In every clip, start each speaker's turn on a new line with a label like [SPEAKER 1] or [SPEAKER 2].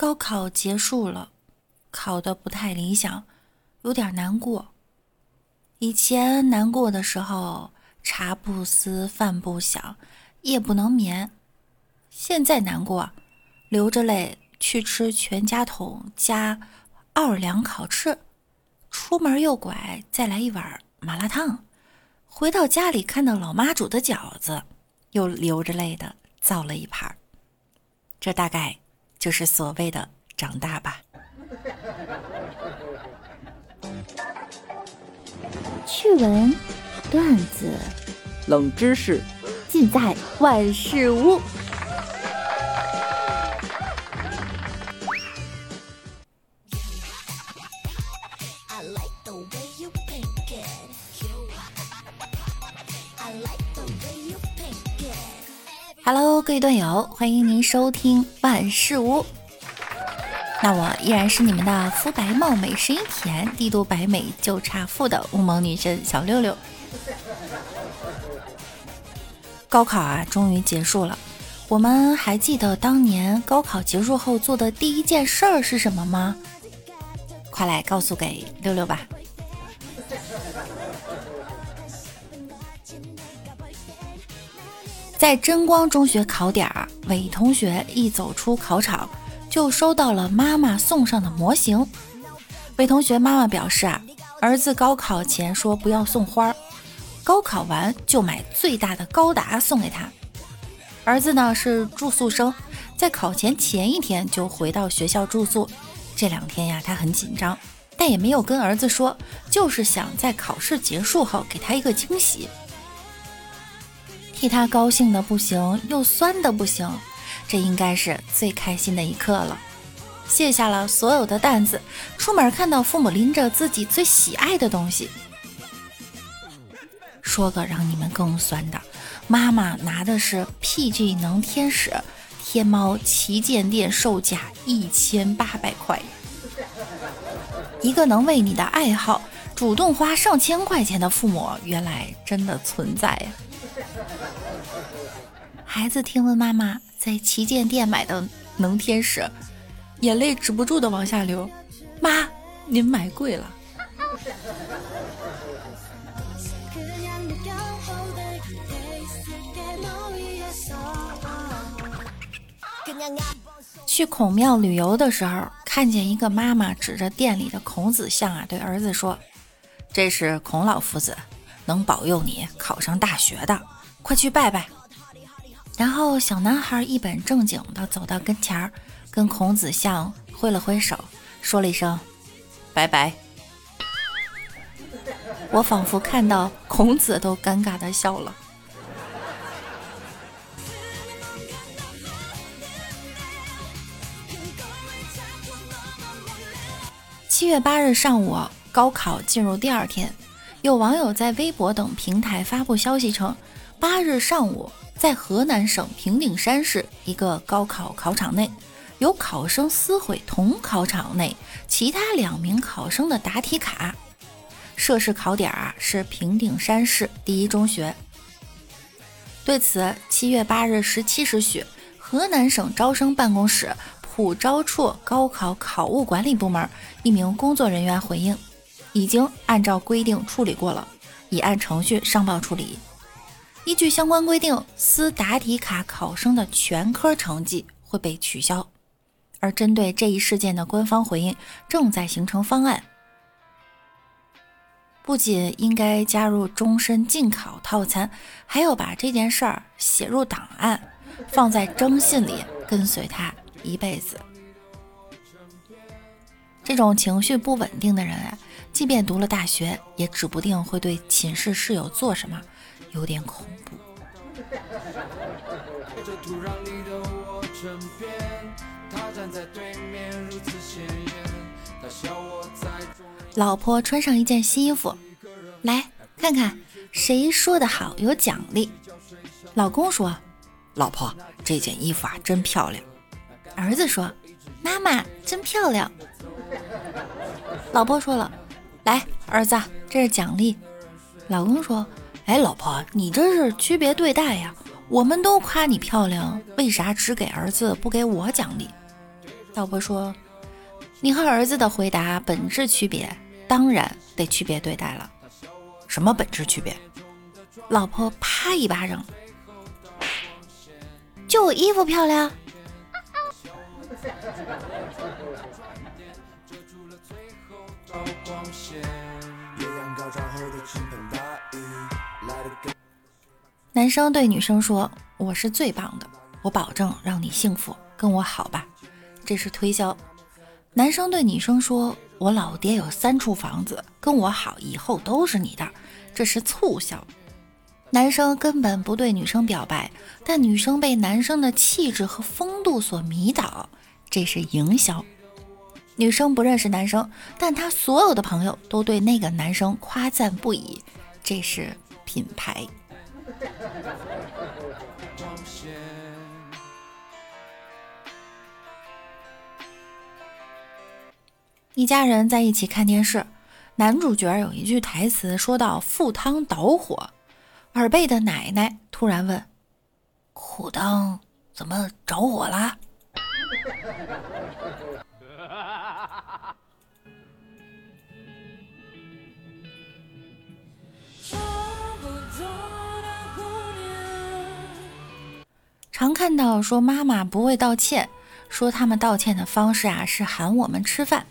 [SPEAKER 1] 高考结束了，考得不太理想，有点难过。以前难过的时候，茶不思饭不想，夜不能眠。现在难过，流着泪去吃全家桶加奥尔良烤翅，出门右拐再来一碗麻辣烫，回到家里看到老妈煮的饺子，又流着泪的造了一盘。这大概就是所谓的长大吧。
[SPEAKER 2] 趣闻、段子、
[SPEAKER 3] 冷知识，
[SPEAKER 2] 尽在万事屋。
[SPEAKER 1] Hello，各位段友，欢迎您收听万事屋。那我依然是你们的肤白貌美、声音甜、帝都白美就差富的乌蒙女神小六六。高考啊，终于结束了。我们还记得当年高考结束后做的第一件事儿是什么吗？快来告诉给六六吧。在真光中学考点儿，伟同学一走出考场，就收到了妈妈送上的模型。伟同学妈妈表示啊，儿子高考前说不要送花，高考完就买最大的高达送给他。儿子呢是住宿生，在考前前一天就回到学校住宿。这两天呀，他很紧张，但也没有跟儿子说，就是想在考试结束后给他一个惊喜。替他高兴的不行，又酸的不行，这应该是最开心的一刻了。卸下了所有的担子，出门看到父母拎着自己最喜爱的东西。说个让你们更酸的，妈妈拿的是 PG 能天使，天猫旗舰店售价一千八百块。一个能为你的爱好主动花上千块钱的父母，原来真的存在呀。孩子听闻妈妈在旗舰店买的能天使，眼泪止不住的往下流。妈，您买贵了。去孔庙旅游的时候，看见一个妈妈指着店里的孔子像啊，对儿子说：“这是孔老夫子，能保佑你考上大学的，快去拜拜。”然后小男孩一本正经地走到跟前儿，跟孔子像挥了挥手，说了一声“拜拜”。我仿佛看到孔子都尴尬地笑了。七月八日上午，高考进入第二天，有网友在微博等平台发布消息称，八日上午。在河南省平顶山市一个高考考场内，有考生撕毁同考场内其他两名考生的答题卡。涉事考点啊是平顶山市第一中学。对此，七月八日十七时许，河南省招生办公室普招处高考考务管理部门一名工作人员回应，已经按照规定处理过了，已按程序上报处理。依据相关规定，撕答题卡考生的全科成绩会被取消。而针对这一事件的官方回应正在形成方案，不仅应该加入终身禁考套餐，还要把这件事儿写入档案，放在征信里，跟随他一辈子。这种情绪不稳定的人啊，即便读了大学，也指不定会对寝室室友做什么。有点恐怖。老婆穿上一件新衣服，来看看谁说的好有奖励。老公说：“
[SPEAKER 4] 老婆，这件衣服啊真漂亮。”
[SPEAKER 1] 儿子说：“妈妈真漂亮。”老婆说了：“来，儿子，这是奖励。”老公说。哎，老婆，你这是区别对待呀！我们都夸你漂亮，为啥只给儿子不给我奖励？老婆说：“你和儿子的回答本质区别，当然得区别对待了。
[SPEAKER 4] 什么本质区别？”
[SPEAKER 1] 老婆啪一巴掌，就我衣服漂亮。男生对女生说：“我是最棒的，我保证让你幸福，跟我好吧。”这是推销。男生对女生说：“我老爹有三处房子，跟我好，以后都是你的。”这是促销。男生根本不对女生表白，但女生被男生的气质和风度所迷倒，这是营销。女生不认识男生，但她所有的朋友都对那个男生夸赞不已，这是品牌。一家人在一起看电视，男主角有一句台词说到“赴汤蹈火”，耳背的奶奶突然问：“裤裆怎么着火啦？” 常看到说妈妈不会道歉，说他们道歉的方式啊是喊我们吃饭。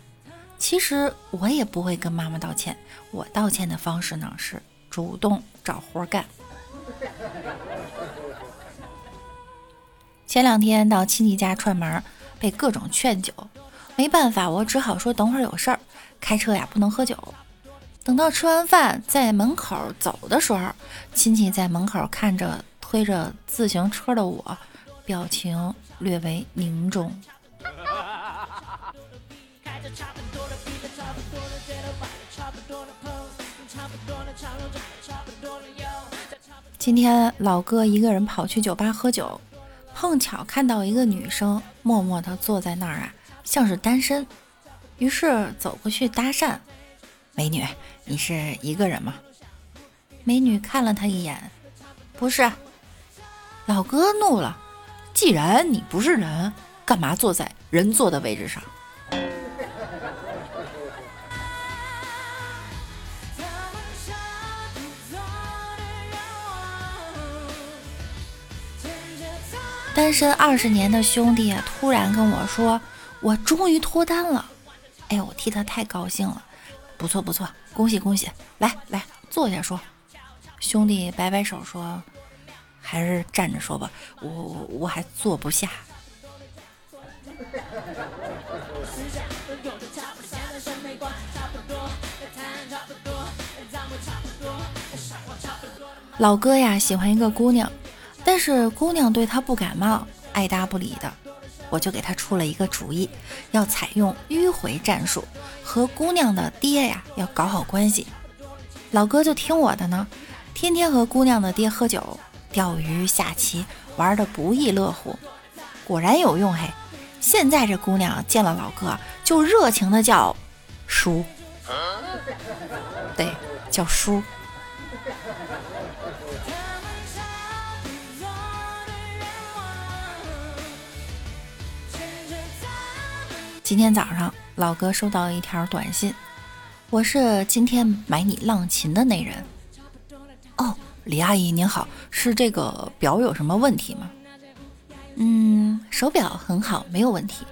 [SPEAKER 1] 其实我也不会跟妈妈道歉，我道歉的方式呢是主动找活干。前两天到亲戚家串门，被各种劝酒，没办法，我只好说等会儿有事儿，开车呀不能喝酒。等到吃完饭在门口走的时候，亲戚在门口看着。推着自行车的我，表情略为凝重。今天老哥一个人跑去酒吧喝酒，碰巧看到一个女生默默地坐在那儿啊，像是单身，于是走过去搭讪：“美女，你是一个人吗？”美女看了他一眼：“不是。”老哥怒了：“既然你不是人，干嘛坐在人坐的位置上？”单身二十年的兄弟突然跟我说：“我终于脱单了！”哎呦，我替他太高兴了。不错不错，恭喜恭喜！来来，坐下说。兄弟摆摆手说。还是站着说吧，我我我还坐不下。老哥呀，喜欢一个姑娘，但是姑娘对他不感冒，爱搭不理的。我就给他出了一个主意，要采用迂回战术，和姑娘的爹呀要搞好关系。老哥就听我的呢，天天和姑娘的爹喝酒。钓鱼、下棋，玩的不亦乐乎，果然有用嘿！现在这姑娘见了老哥，就热情的叫叔，对，叫叔。今天早上，老哥收到一条短信，我是今天买你浪琴的那人。哦。李阿姨您好，是这个表有什么问题吗？嗯，手表很好，没有问题，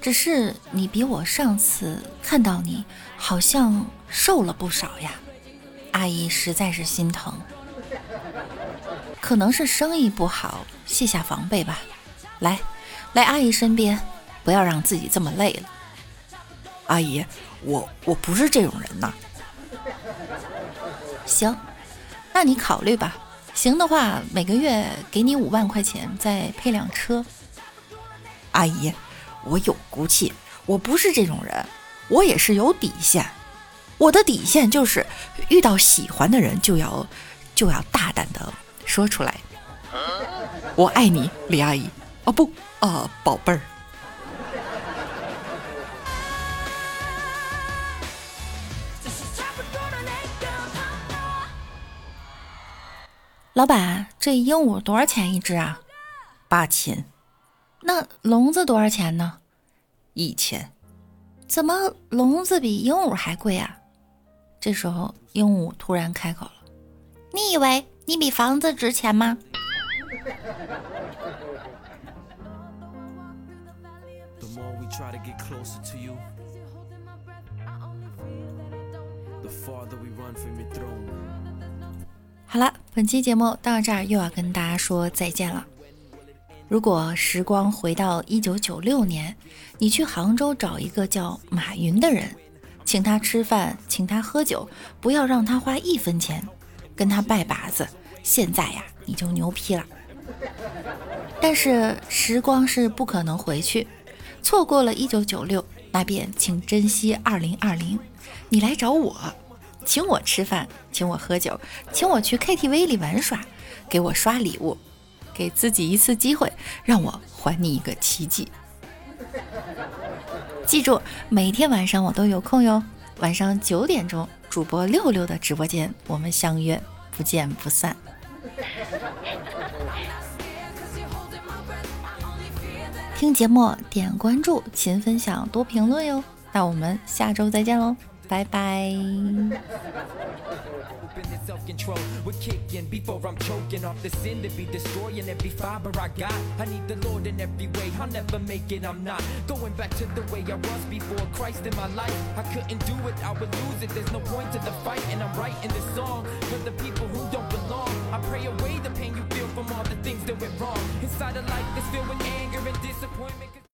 [SPEAKER 1] 只是你比我上次看到你好像瘦了不少呀，阿姨实在是心疼。可能是生意不好，卸下防备吧。来，来阿姨身边，不要让自己这么累了。
[SPEAKER 4] 阿姨，我我不是这种人呐。
[SPEAKER 1] 行。那你考虑吧，行的话，每个月给你五万块钱，再配辆车。
[SPEAKER 4] 阿姨，我有骨气，我不是这种人，我也是有底线。我的底线就是遇到喜欢的人就要就要大胆的说出来。我爱你，李阿姨。哦不，呃，宝贝儿。
[SPEAKER 1] 老板，这鹦鹉多少钱一只啊？
[SPEAKER 4] 八千。
[SPEAKER 1] 那笼子多少钱呢？
[SPEAKER 4] 一千。
[SPEAKER 1] 怎么笼子比鹦鹉还贵啊？这时候鹦鹉突然开口了：“你以为你比房子值钱吗？”好了，本期节目到这儿又要跟大家说再见了。如果时光回到一九九六年，你去杭州找一个叫马云的人，请他吃饭，请他喝酒，不要让他花一分钱，跟他拜把子，现在呀你就牛批了。但是时光是不可能回去，错过了一九九六，那便请珍惜二零二零。你来找我，请我吃饭，请我喝酒，请我去 KTV 里玩耍，给我刷礼物。给自己一次机会，让我还你一个奇迹。记住，每天晚上我都有空哟。晚上九点钟，主播六六的直播间，我们相约，不见不散。听节目点关注，勤分享，多评论哟。那我们下周再见喽，拜拜。self-control We're kicking before I'm choking off the sin to be destroying every fiber I got. I need the Lord in every way. I'll never make it, I'm not. Going back to the way I was before Christ in my life. I couldn't do it, I would lose it. There's no point to the fight And I'm writing this song For the people who don't belong. I pray away the pain you feel from all the things that went wrong. Inside a life that's filled with anger and disappointment